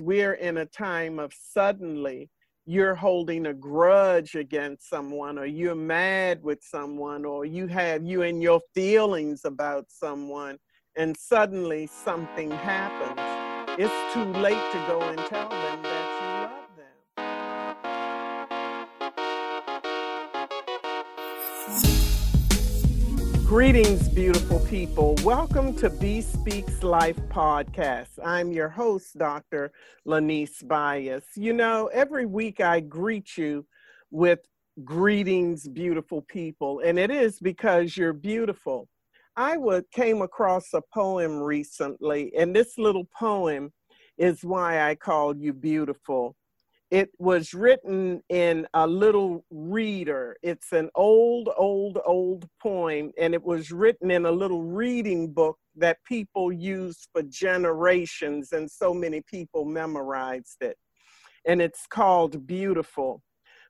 We're in a time of suddenly you're holding a grudge against someone or you're mad with someone or you have you in your feelings about someone and suddenly something happens. It's too late to go and tell them that you love them greetings beautiful people. Welcome to b speaks life podcast. I'm your host dr Lonise bias. You know every week i greet you with greetings beautiful people and it is because you're beautiful. I would came across a poem recently, and this little poem is why I called you beautiful. It was written in a little reader. It's an old, old, old poem, and it was written in a little reading book that people used for generations, and so many people memorized it. And it's called Beautiful.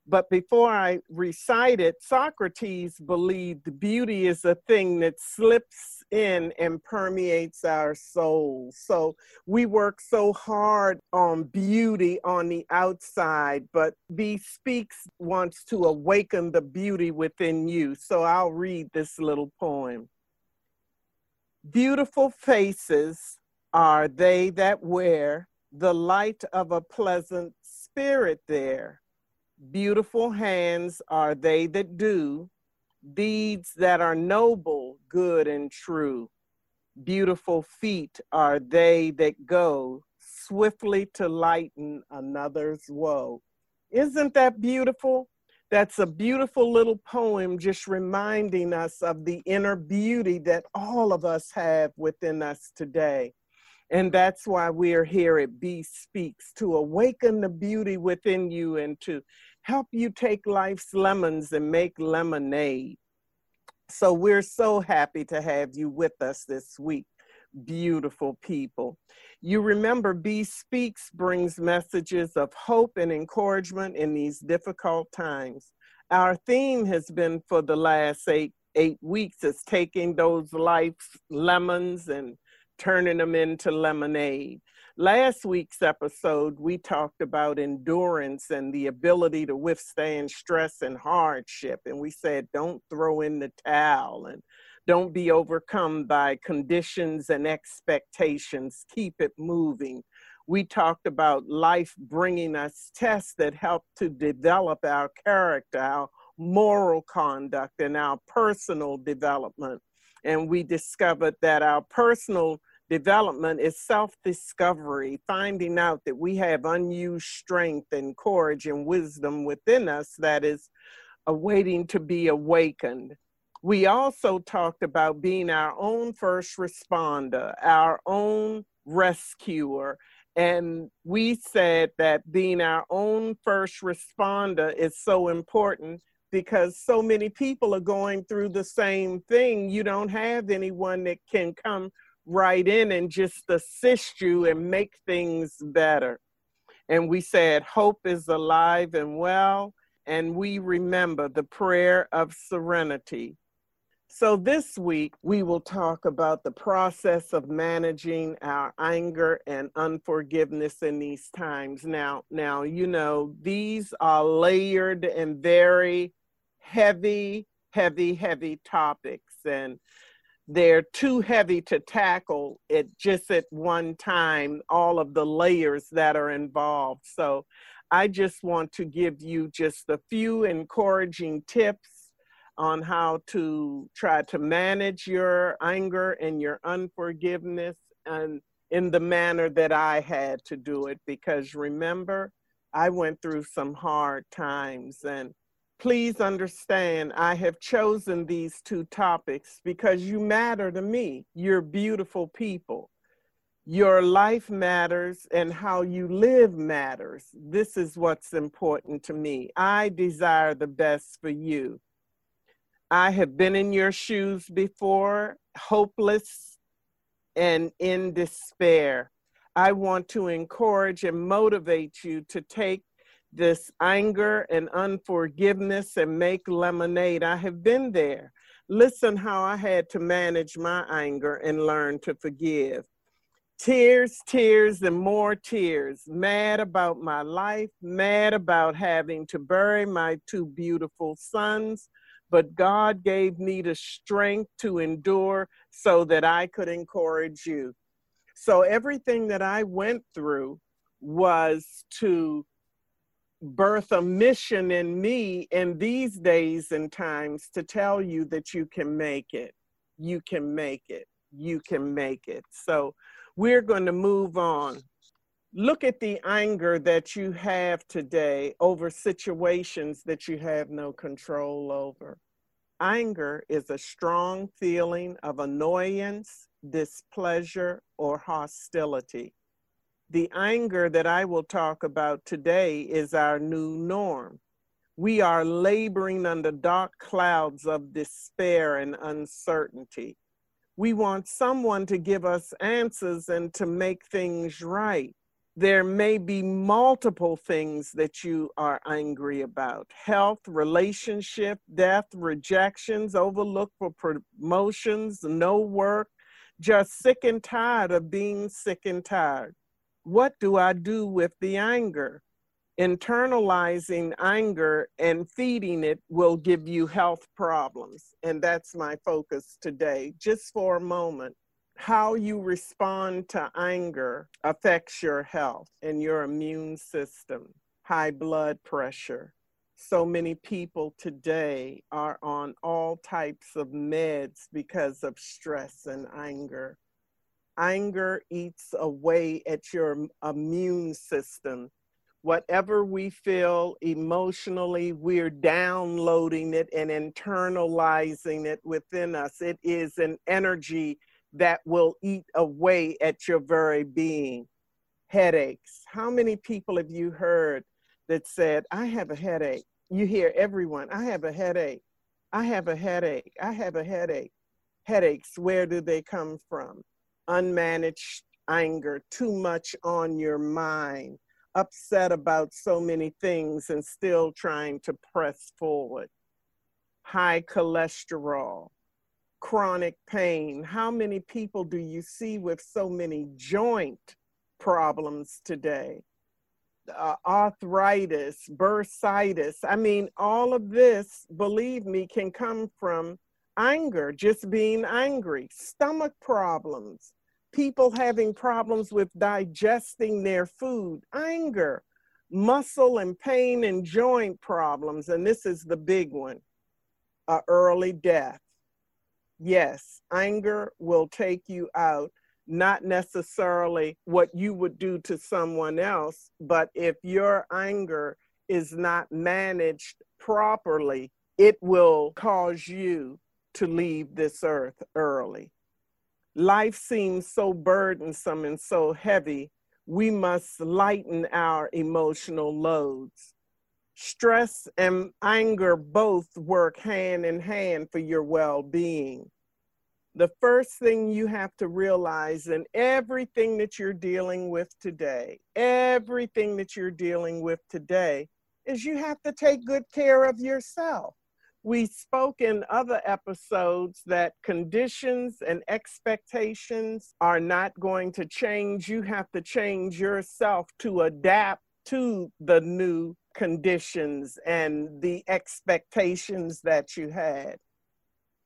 But before I recite it, Socrates believed beauty is a thing that slips in and permeates our souls. So we work so hard on beauty on the outside, but B Speaks wants to awaken the beauty within you. So I'll read this little poem. Beautiful faces are they that wear the light of a pleasant spirit there Beautiful hands are they that do deeds that are noble, good, and true. Beautiful feet are they that go swiftly to lighten another's woe. Isn't that beautiful? That's a beautiful little poem just reminding us of the inner beauty that all of us have within us today. And that's why we're here at B Speaks to awaken the beauty within you and to help you take life's lemons and make lemonade. So we're so happy to have you with us this week, beautiful people. You remember B Speaks brings messages of hope and encouragement in these difficult times. Our theme has been for the last eight, eight weeks is taking those life's lemons and turning them into lemonade. Last week's episode, we talked about endurance and the ability to withstand stress and hardship. And we said, don't throw in the towel and don't be overcome by conditions and expectations. Keep it moving. We talked about life bringing us tests that help to develop our character, our moral conduct, and our personal development. And we discovered that our personal Development is self discovery, finding out that we have unused strength and courage and wisdom within us that is awaiting to be awakened. We also talked about being our own first responder, our own rescuer. And we said that being our own first responder is so important because so many people are going through the same thing. You don't have anyone that can come right in and just assist you and make things better. And we said, Hope is alive and well, and we remember the prayer of serenity. So, this week we will talk about the process of managing our anger and unforgiveness in these times. Now, now you know these are layered and very heavy, heavy, heavy topics, and they're too heavy to tackle it just at one time, all of the layers that are involved. So I just want to give you just a few encouraging tips on how to try to manage your anger and your unforgiveness and in the manner that I had to do it because remember I went through some hard times and Please understand, I have chosen these two topics because you matter to me. You're beautiful people. Your life matters and how you live matters. This is what's important to me. I desire the best for you. I have been in your shoes before, hopeless and in despair. I want to encourage and motivate you to take this anger and unforgiveness and make lemonade. I have been there. Listen how I had to manage my anger and learn to forgive. Tears, tears, and more tears. Mad about my life, mad about having to bury my two beautiful sons. But God gave me the strength to endure so that I could encourage you. So everything that I went through was to birth a mission in me in these days and times to tell you that you can make it. You can make it. You can make it. So we're going to move on. Look at the anger that you have today over situations that you have no control over. Anger is a strong feeling of annoyance, displeasure, or hostility. The anger that I will talk about today is our new norm. We are laboring under dark clouds of despair and uncertainty. We want someone to give us answers and to make things right. There may be multiple things that you are angry about health, relationship, death, rejections, overlooked for promotions, no work, just sick and tired of being sick and tired. What do I do with the anger? internalizing anger and feeding it will give you health problems. And that's my focus today, just for a moment. How you respond to anger affects your health and your immune system, high blood pressure. So many people today are on all types of meds because of stress and anger. Anger eats away at your immune system whatever we feel emotionally, we're downloading it and internalizing it within us. It is an energy that will eat away at your very being. Headaches. How many people have you heard that said, I have a headache? You hear everyone, I have a headache. I have a headache. I have a headache. Headaches, where do they come from? Unmanaged anger, too much on your mind upset about so many things and still trying to press forward. High cholesterol, chronic pain. How many people do you see with so many joint problems today? Uh, arthritis, bursitis. I mean, all of this, believe me, can come from anger, just being angry, stomach problems, people having problems with digesting their food, anger, muscle and pain and joint problems, and this is the big one a early death. Yes, anger will take you out, not necessarily what you would do to someone else, but if your anger is not managed properly, it will cause you to leave this earth early life seems so burdensome and so heavy, we must lighten our emotional loads. Stress and anger both work hand in hand for your well being. The first thing you have to realize in everything that you're dealing with today, everything that you're dealing with today, is you have to take good care of yourself we spoke in other episodes that conditions and expectations are not going to change. You have to change yourself to adapt to the new conditions and the expectations that you had.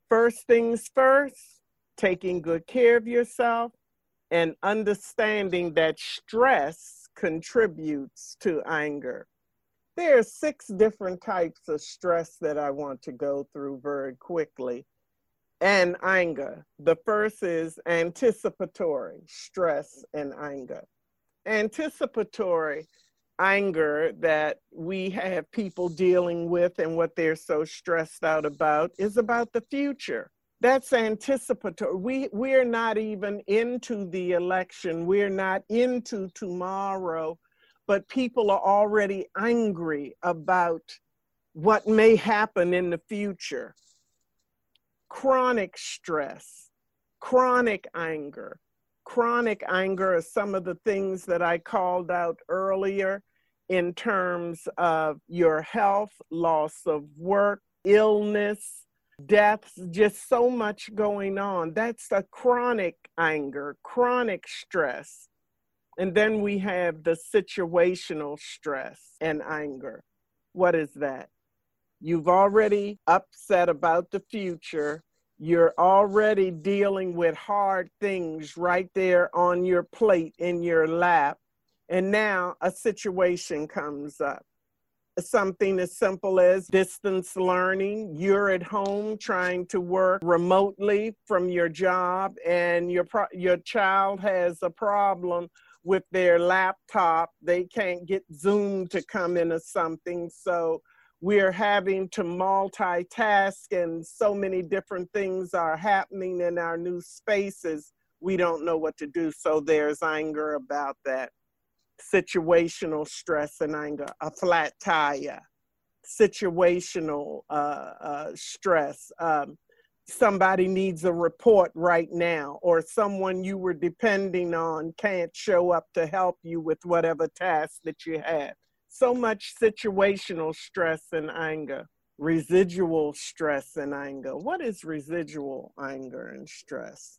First things first, taking good care of yourself and understanding that stress contributes to anger. There are six different types of stress that I want to go through very quickly. And anger. The first is anticipatory stress and anger. Anticipatory anger that we have people dealing with and what they're so stressed out about is about the future. That's anticipatory. We we're not even into the election. We're not into tomorrow but people are already angry about what may happen in the future. Chronic stress, chronic anger. Chronic anger are some of the things that I called out earlier in terms of your health, loss of work, illness, deaths, just so much going on. That's a chronic anger, chronic stress. And then we have the situational stress and anger. What is that? You've already upset about the future. You're already dealing with hard things right there on your plate in your lap. And now a situation comes up something as simple as distance learning. You're at home trying to work remotely from your job, and your pro- your child has a problem with their laptop. They can't get Zoom to come in or something, so we're having to multitask, and so many different things are happening in our new spaces. We don't know what to do, so there's anger about that situational stress and anger, a flat tire, situational uh, uh, stress. Um, somebody needs a report right now, or someone you were depending on can't show up to help you with whatever task that you had. So much situational stress and anger, residual stress and anger. What is residual anger and stress?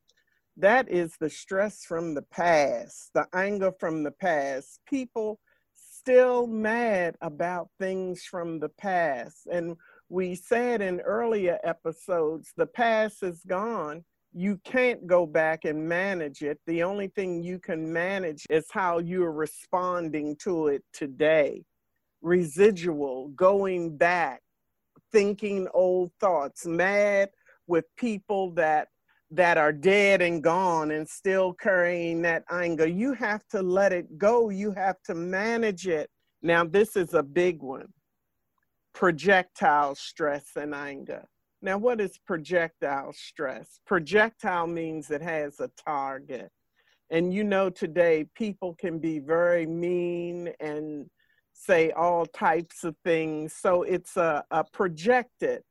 that is the stress from the past, the anger from the past. People still mad about things from the past. And we said in earlier episodes, the past is gone. You can't go back and manage it. The only thing you can manage is how you're responding to it today. Residual, going back, thinking old thoughts, mad with people that that are dead and gone and still carrying that anger. You have to let it go. You have to manage it. Now, this is a big one projectile stress and anger. Now, what is projectile stress? Projectile means it has a target. And you know, today people can be very mean and say all types of things. So it's a, a projected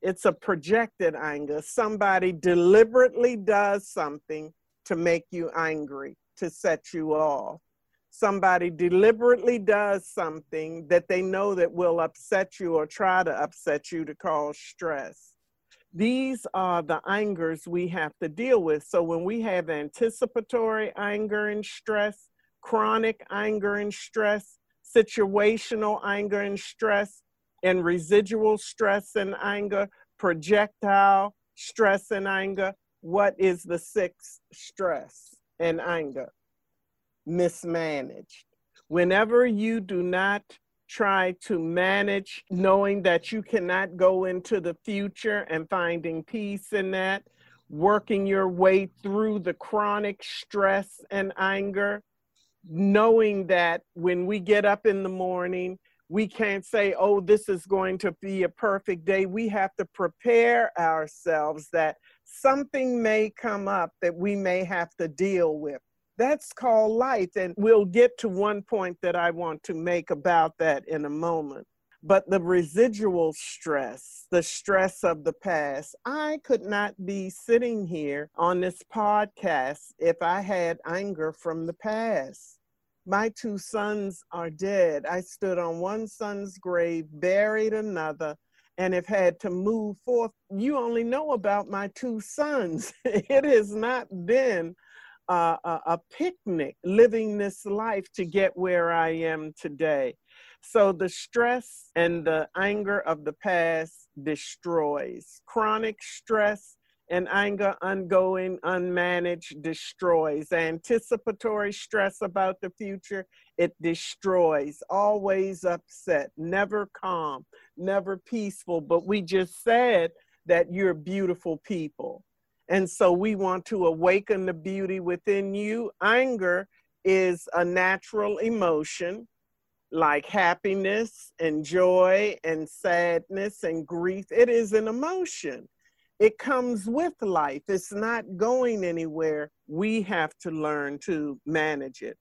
it's a projected anger. Somebody deliberately does something to make you angry, to set you off. Somebody deliberately does something that they know that will upset you or try to upset you to cause stress. These are the angers we have to deal with. So when we have anticipatory anger and stress, chronic anger and stress, situational anger and stress, and residual stress and anger, projectile stress and anger. What is the sixth stress and anger? Mismanaged. Whenever you do not try to manage, knowing that you cannot go into the future and finding peace in that, working your way through the chronic stress and anger, knowing that when we get up in the morning, we can't say, oh, this is going to be a perfect day. We have to prepare ourselves that something may come up that we may have to deal with. That's called life. And we'll get to one point that I want to make about that in a moment. But the residual stress, the stress of the past, I could not be sitting here on this podcast if I had anger from the past my two sons are dead. I stood on one son's grave, buried another, and have had to move forth. You only know about my two sons. it has not been a, a picnic living this life to get where I am today. So the stress and the anger of the past destroys. Chronic stress and anger ongoing, unmanaged, destroys. Anticipatory stress about the future, it destroys. Always upset, never calm, never peaceful. But we just said that you're beautiful people. And so we want to awaken the beauty within you. Anger is a natural emotion like happiness and joy and sadness and grief. It is an emotion it comes with life. It's not going anywhere. We have to learn to manage it.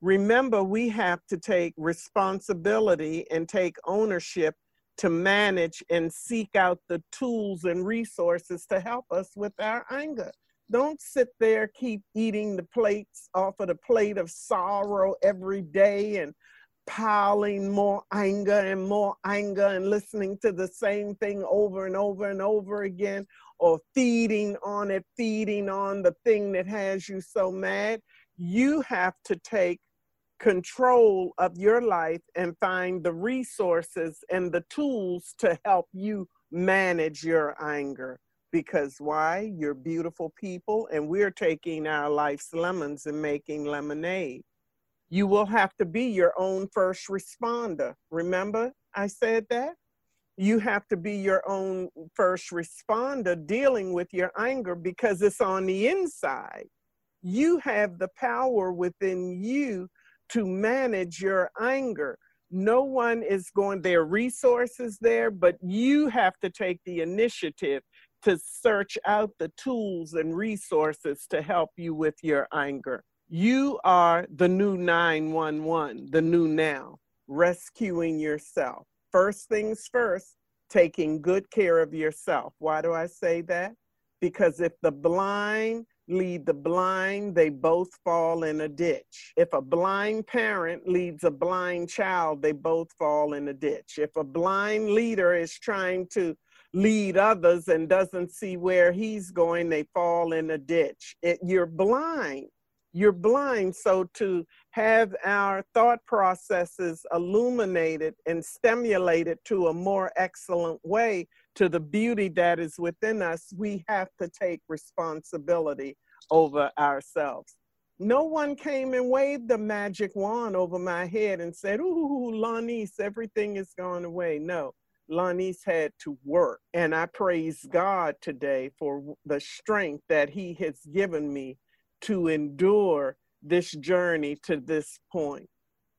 Remember, we have to take responsibility and take ownership to manage and seek out the tools and resources to help us with our anger. Don't sit there, keep eating the plates off of the plate of sorrow every day and piling more anger and more anger and listening to the same thing over and over and over again, or feeding on it, feeding on the thing that has you so mad. You have to take control of your life and find the resources and the tools to help you manage your anger. Because why? You're beautiful people, and we're taking our life's lemons and making lemonade. You will have to be your own first responder. Remember, I said that? You have to be your own first responder dealing with your anger because it's on the inside. You have the power within you to manage your anger. No one is going, there resources there, but you have to take the initiative to search out the tools and resources to help you with your anger. You are the new 911, the new now, rescuing yourself. First things first, taking good care of yourself. Why do I say that? Because if the blind lead the blind, they both fall in a ditch. If a blind parent leads a blind child, they both fall in a ditch. If a blind leader is trying to lead others and doesn't see where he's going, they fall in a ditch. It, you're blind. You're blind. So to have our thought processes illuminated and stimulated to a more excellent way to the beauty that is within us, we have to take responsibility over ourselves. No one came and waved the magic wand over my head and said, Ooh, Lonise, everything is gone away. No, Lonise had to work. And I praise God today for the strength that He has given me to endure this journey to this point.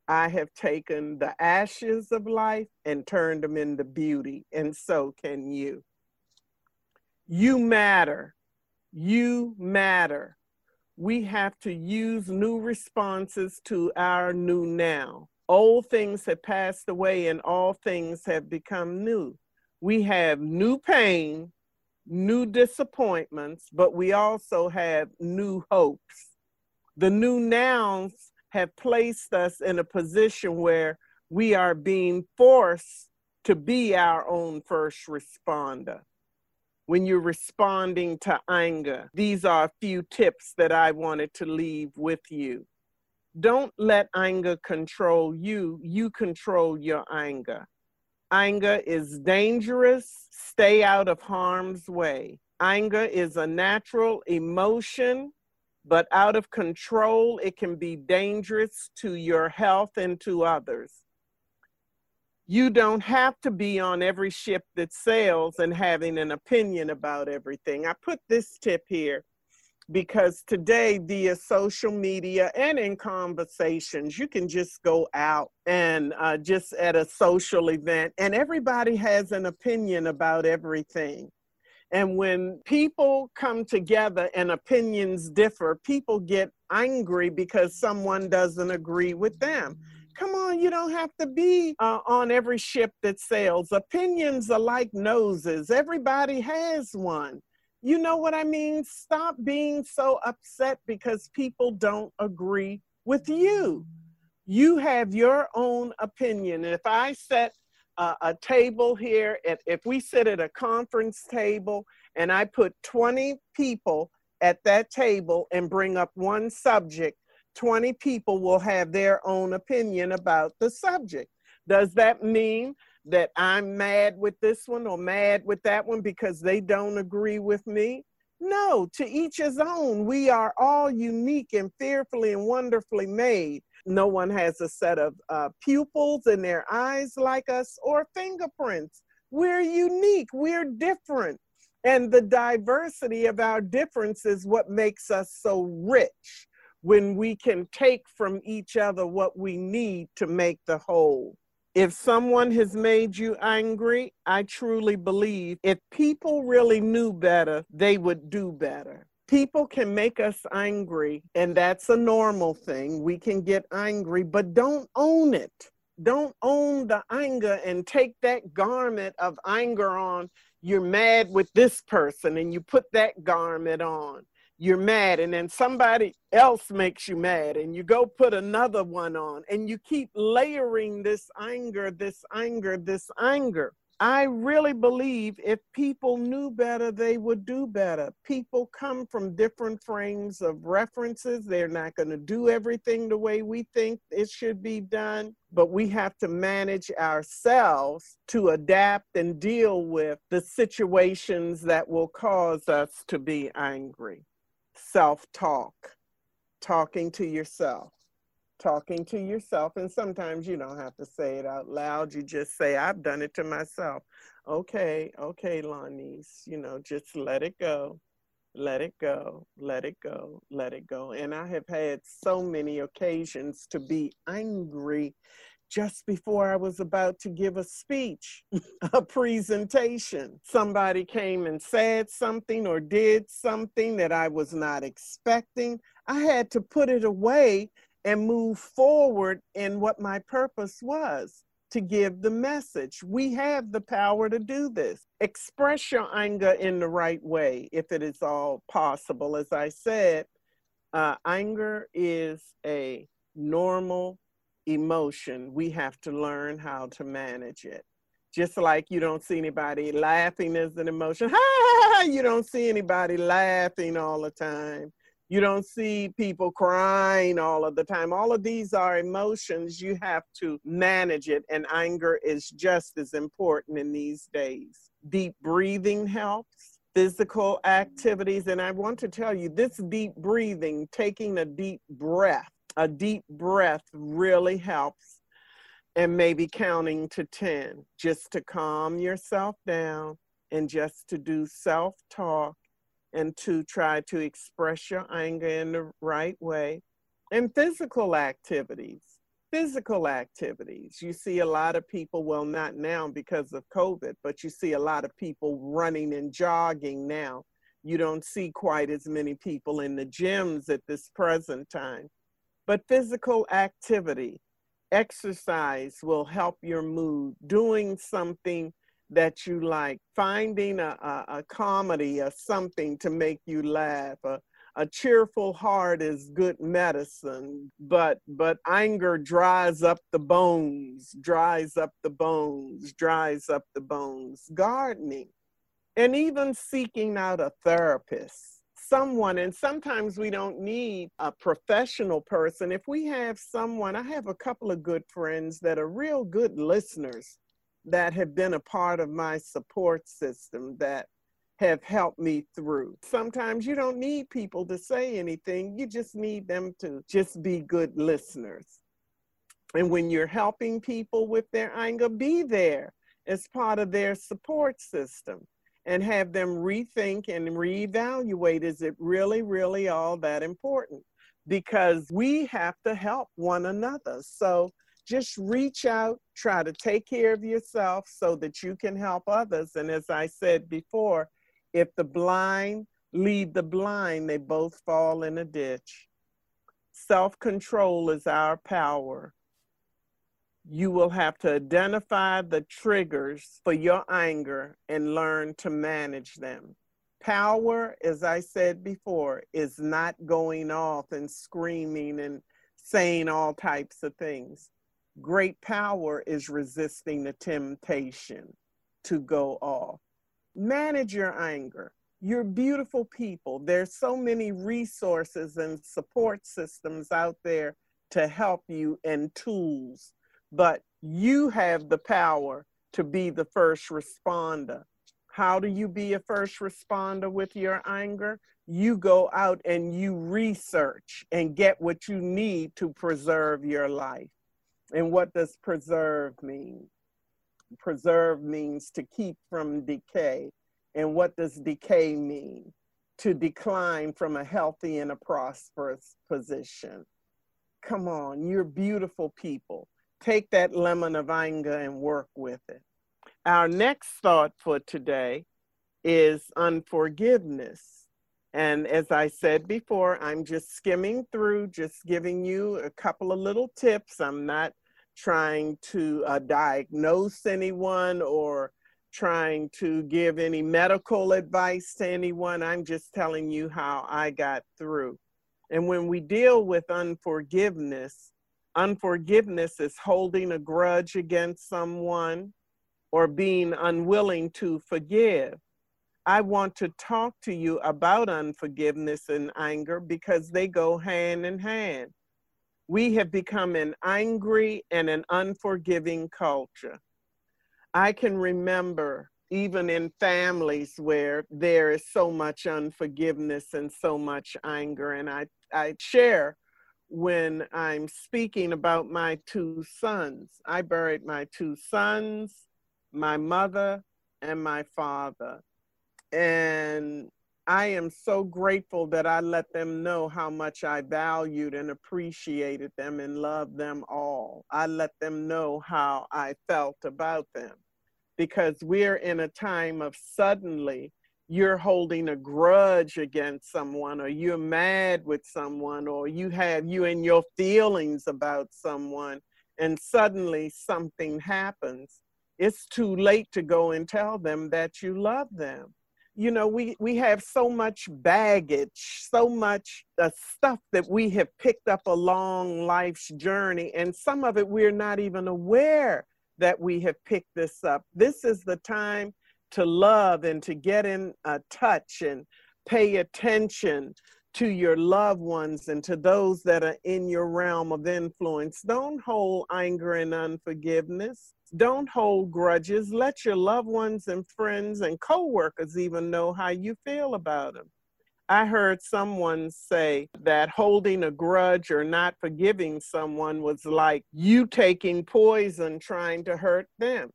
I have taken the ashes of life and turned them into beauty, and so can you. You matter. You matter. We have to use new responses to our new now. Old things have passed away and all things have become new. We have new pain, new disappointments, but we also have new hopes. The new nouns have placed us in a position where we are being forced to be our own first responder. When you're responding to anger, these are a few tips that I wanted to leave with you. Don't let anger control you, you control your anger. Anger is dangerous, stay out of harm's way. Anger is a natural emotion but out of control, it can be dangerous to your health and to others. You don't have to be on every ship that sails and having an opinion about everything. I put this tip here because today, via social media and in conversations, you can just go out and uh, just at a social event, and everybody has an opinion about everything. And when people come together and opinions differ, people get angry because someone doesn't agree with them. Come on, you don't have to be uh, on every ship that sails. Opinions are like noses, everybody has one. You know what I mean? Stop being so upset because people don't agree with you. You have your own opinion. If I set a, a table here, if, if we sit at a conference table and I put 20 people at that table and bring up one subject, 20 people will have their own opinion about the subject. Does that mean that I'm mad with this one or mad with that one because they don't agree with me? No, to each his own. We are all unique and fearfully and wonderfully made. No one has a set of uh, pupils in their eyes like us or fingerprints. We're unique, we're different. And the diversity of our difference is what makes us so rich when we can take from each other what we need to make the whole. If someone has made you angry, I truly believe if people really knew better, they would do better people can make us angry, and that's a normal thing. We can get angry, but don't own it. Don't own the anger and take that garment of anger on. You're mad with this person, and you put that garment on. you're mad and then somebody else makes you mad and you go put another one on and you keep layering this anger this anger this anger I really believe if people knew better, they would do better. People come from different frames of references. They're not going to do everything the way we think it should be done, but we have to manage ourselves to adapt and deal with the situations that will cause us to be angry. Self talk, talking to yourself talking to yourself. And sometimes you don't have to say it out loud. You just say, I've done it to myself. Okay, okay, Lonise, you know, just let it go. Let it go, let it go, let it go. And I have had so many occasions to be angry just before I was about to give a speech, a presentation. Somebody came and said something or did something that I was not expecting. I had to put it away and move forward in what my purpose was to give the message. We have the power to do this. Express your anger in the right way if it is all possible. As I said, uh, anger is a normal emotion. We have to learn how to manage it. Just like you don't see anybody laughing as an emotion. you don't see anybody laughing all the time. You don't see people crying all of the time. All of these are emotions. You have to manage it, and anger is just as important in these days. Deep breathing helps, physical activities. And I want to tell you this deep breathing, taking a deep breath, a deep breath really helps. And maybe counting to 10 just to calm yourself down and just to do self talk and to try to express your anger in the right way. And physical activities, physical activities. You see a lot of people, well, not now because of COVID, but you see a lot of people running and jogging now. You don't see quite as many people in the gyms at this present time. But physical activity, exercise will help your mood. Doing something that you like, finding a, a, a comedy or something to make you laugh. A, a cheerful heart is good medicine, but but anger dries up the bones, dries up the bones, dries up the bones. Gardening, and even seeking out a therapist, someone. And sometimes we don't need a professional person. If we have someone, I have a couple of good friends that are real good listeners that have been a part of my support system that have helped me through. Sometimes you don't need people to say anything, you just need them to just be good listeners. And when you're helping people with their anger, be there as part of their support system and have them rethink and reevaluate is it really, really all that important? Because we have to help one another. So just reach out, try to take care of yourself so that you can help others. And as I said before, if the blind lead the blind, they both fall in a ditch. Self control is our power. You will have to identify the triggers for your anger and learn to manage them. Power, as I said before, is not going off and screaming and saying all types of things. Great power is resisting the temptation to go off. Manage your anger. You're beautiful people. There's so many resources and support systems out there to help you and tools, but you have the power to be the first responder. How do you be a first responder with your anger? You go out and you research and get what you need to preserve your life. And what does preserve mean? Preserve means to keep from decay. And what does decay mean? To decline from a healthy and a prosperous position. Come on, you're beautiful people. Take that lemon of anger and work with it. Our next thought for today is unforgiveness. And as I said before, I'm just skimming through, just giving you a couple of little tips. I'm not trying to uh, diagnose anyone or trying to give any medical advice to anyone. I'm just telling you how I got through. And when we deal with unforgiveness, unforgiveness is holding a grudge against someone or being unwilling to forgive. I want to talk to you about unforgiveness and anger because they go hand in hand. We have become an angry and an unforgiving culture. I can remember even in families where there is so much unforgiveness and so much anger. And I, I share when I'm speaking about my two sons. I buried my two sons, my mother, and my father. And I am so grateful that I let them know how much I valued and appreciated them and loved them all. I let them know how I felt about them. Because we're in a time of suddenly you're holding a grudge against someone or you're mad with someone or you have you and your feelings about someone and suddenly something happens. It's too late to go and tell them that you love them you know we we have so much baggage so much uh, stuff that we have picked up along life's journey and some of it we're not even aware that we have picked this up. This is the time to love and to get in a touch and pay attention to your loved ones and to those that are in your realm of influence. Don't hold anger and unforgiveness. Don't hold grudges. Let your loved ones and friends and coworkers even know how you feel about them. I heard someone say that holding a grudge or not forgiving someone was like you taking poison trying to hurt them.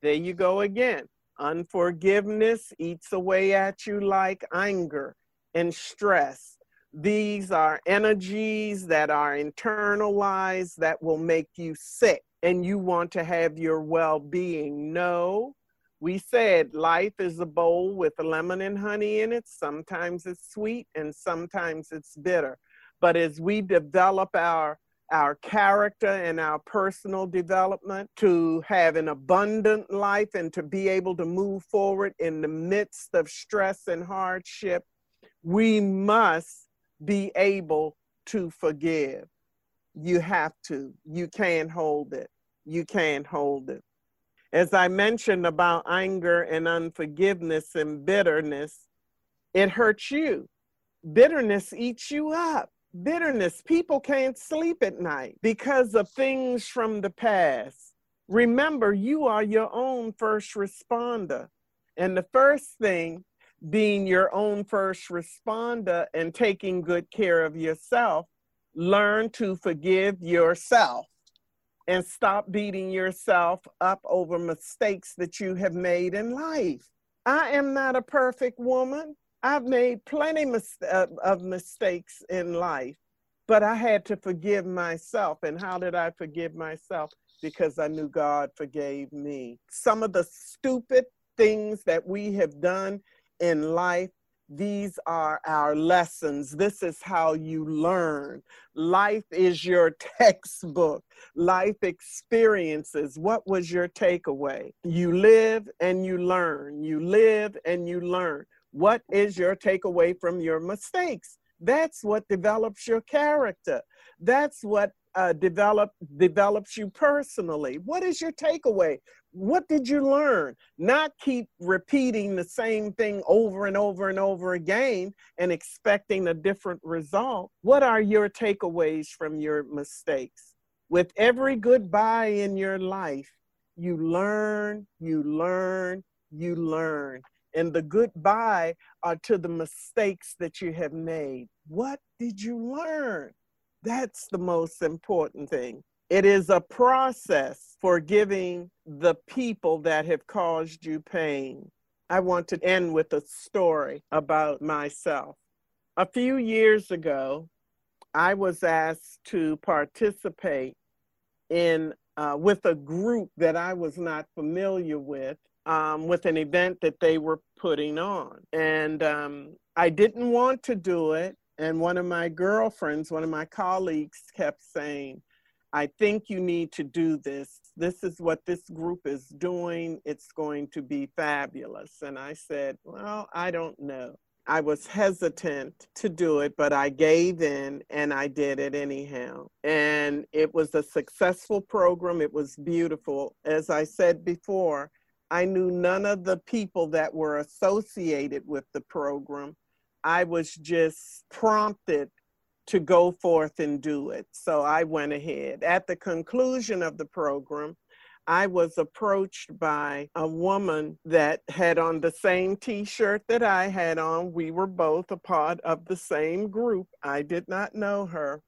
There you go again. Unforgiveness eats away at you like anger and stress. These are energies that are internalized that will make you sick and you want to have your well being. No, we said life is a bowl with lemon and honey in it. Sometimes it's sweet and sometimes it's bitter. But as we develop our our character and our personal development to have an abundant life and to be able to move forward in the midst of stress and hardship, we must be able to forgive. You have to. You can't hold it. You can't hold it. As I mentioned about anger and unforgiveness and bitterness, it hurts you. Bitterness eats you up. Bitterness, people can't sleep at night because of things from the past. Remember, you are your own first responder. And the first thing being your own first responder and taking good care of yourself, learn to forgive yourself and stop beating yourself up over mistakes that you have made in life. I am not a perfect woman. I've made plenty of mistakes in life, but I had to forgive myself. And how did I forgive myself? Because I knew God forgave me. Some of the stupid things that we have done in life these are our lessons. This is how you learn. Life is your textbook. Life experiences. What was your takeaway? You live and you learn. You live and you learn. What is your takeaway from your mistakes? That's what develops your character. That's what uh, develop develops you personally. What is your takeaway? What did you learn? Not keep repeating the same thing over and over and over again and expecting a different result. What are your takeaways from your mistakes? With every goodbye in your life, you learn, you learn, you learn. And the goodbye are to the mistakes that you have made. What did you learn? That's the most important thing. It is a process for giving the people that have caused you pain. I want to end with a story about myself. A few years ago, I was asked to participate in uh, with a group that I was not familiar with, um, with an event that they were putting on, and um, I didn't want to do it. And one of my girlfriends, one of my colleagues kept saying, I think you need to do this. This is what this group is doing. It's going to be fabulous. And I said, Well, I don't know. I was hesitant to do it, but I gave in and I did it anyhow. And it was a successful program. It was beautiful. As I said before, I knew none of the people that were associated with the program. I was just prompted to go forth and do it. So I went ahead. At the conclusion of the program, I was approached by a woman that had on the same t shirt that I had on. We were both a part of the same group. I did not know her.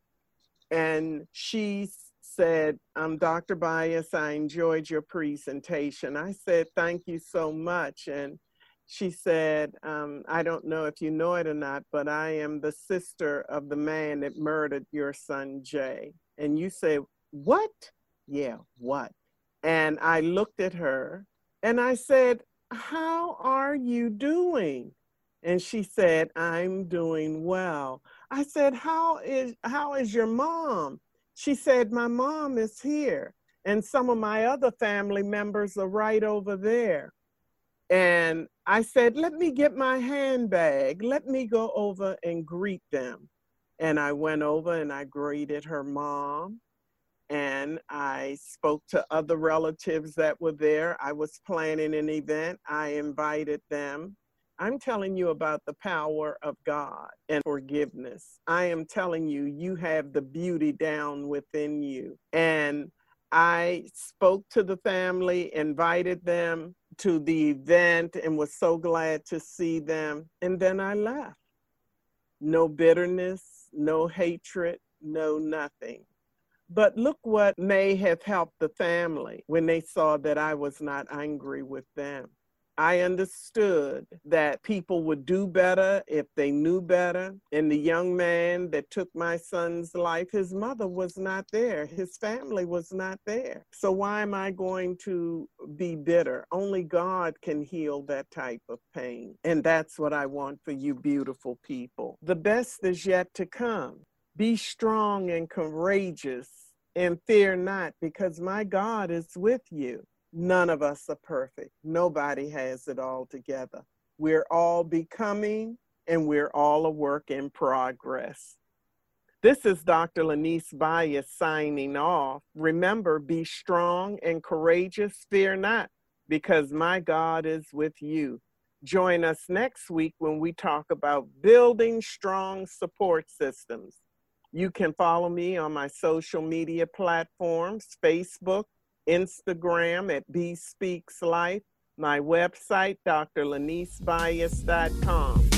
And she said, I'm Dr. Bias. I enjoyed your presentation. I said, Thank you so much. And she said, um, I don't know if you know it or not, but I am the sister of the man that murdered your son, Jay. And you say, What? Yeah, what? And I looked at her and I said, How are you doing? And she said, I'm doing well. I said, How is how is your mom? She said, My mom is here. And some of my other family members are right over there. And I said, let me get my handbag. Let me go over and greet them. And I went over and I greeted her mom. And I spoke to other relatives that were there. I was planning an event. I invited them. I'm telling you about the power of God and forgiveness. I am telling you, you have the beauty down within you. And I spoke to the family, invited them to the event, and was so glad to see them. And then I left. No bitterness, no hatred, no nothing. But look what may have helped the family when they saw that I was not angry with them. I understood that people would do better if they knew better. And the young man that took my son's life, his mother was not there, his family was not there. So, why am I going to be bitter? Only God can heal that type of pain. And that's what I want for you, beautiful people. The best is yet to come. Be strong and courageous and fear not, because my God is with you. None of us are perfect. Nobody has it all together. We're all becoming and we're all a work in progress. This is Dr. Lonise Bias signing off. Remember, be strong and courageous, fear not, because my God is with you. Join us next week when we talk about building strong support systems. You can follow me on my social media platforms Facebook, Instagram at B Speaks Life, my website, drlonisebias.com.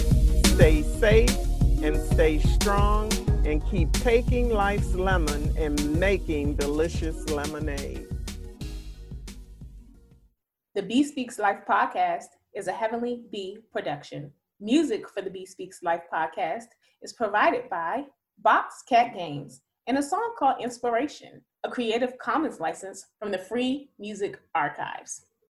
Stay safe and stay strong and keep taking life's lemon and making delicious lemonade. The B Speaks Life podcast is a Heavenly B production. Music for the B Speaks Life podcast is provided by Boxcat Games and a song called Inspiration a Creative Commons license from the Free Music Archives.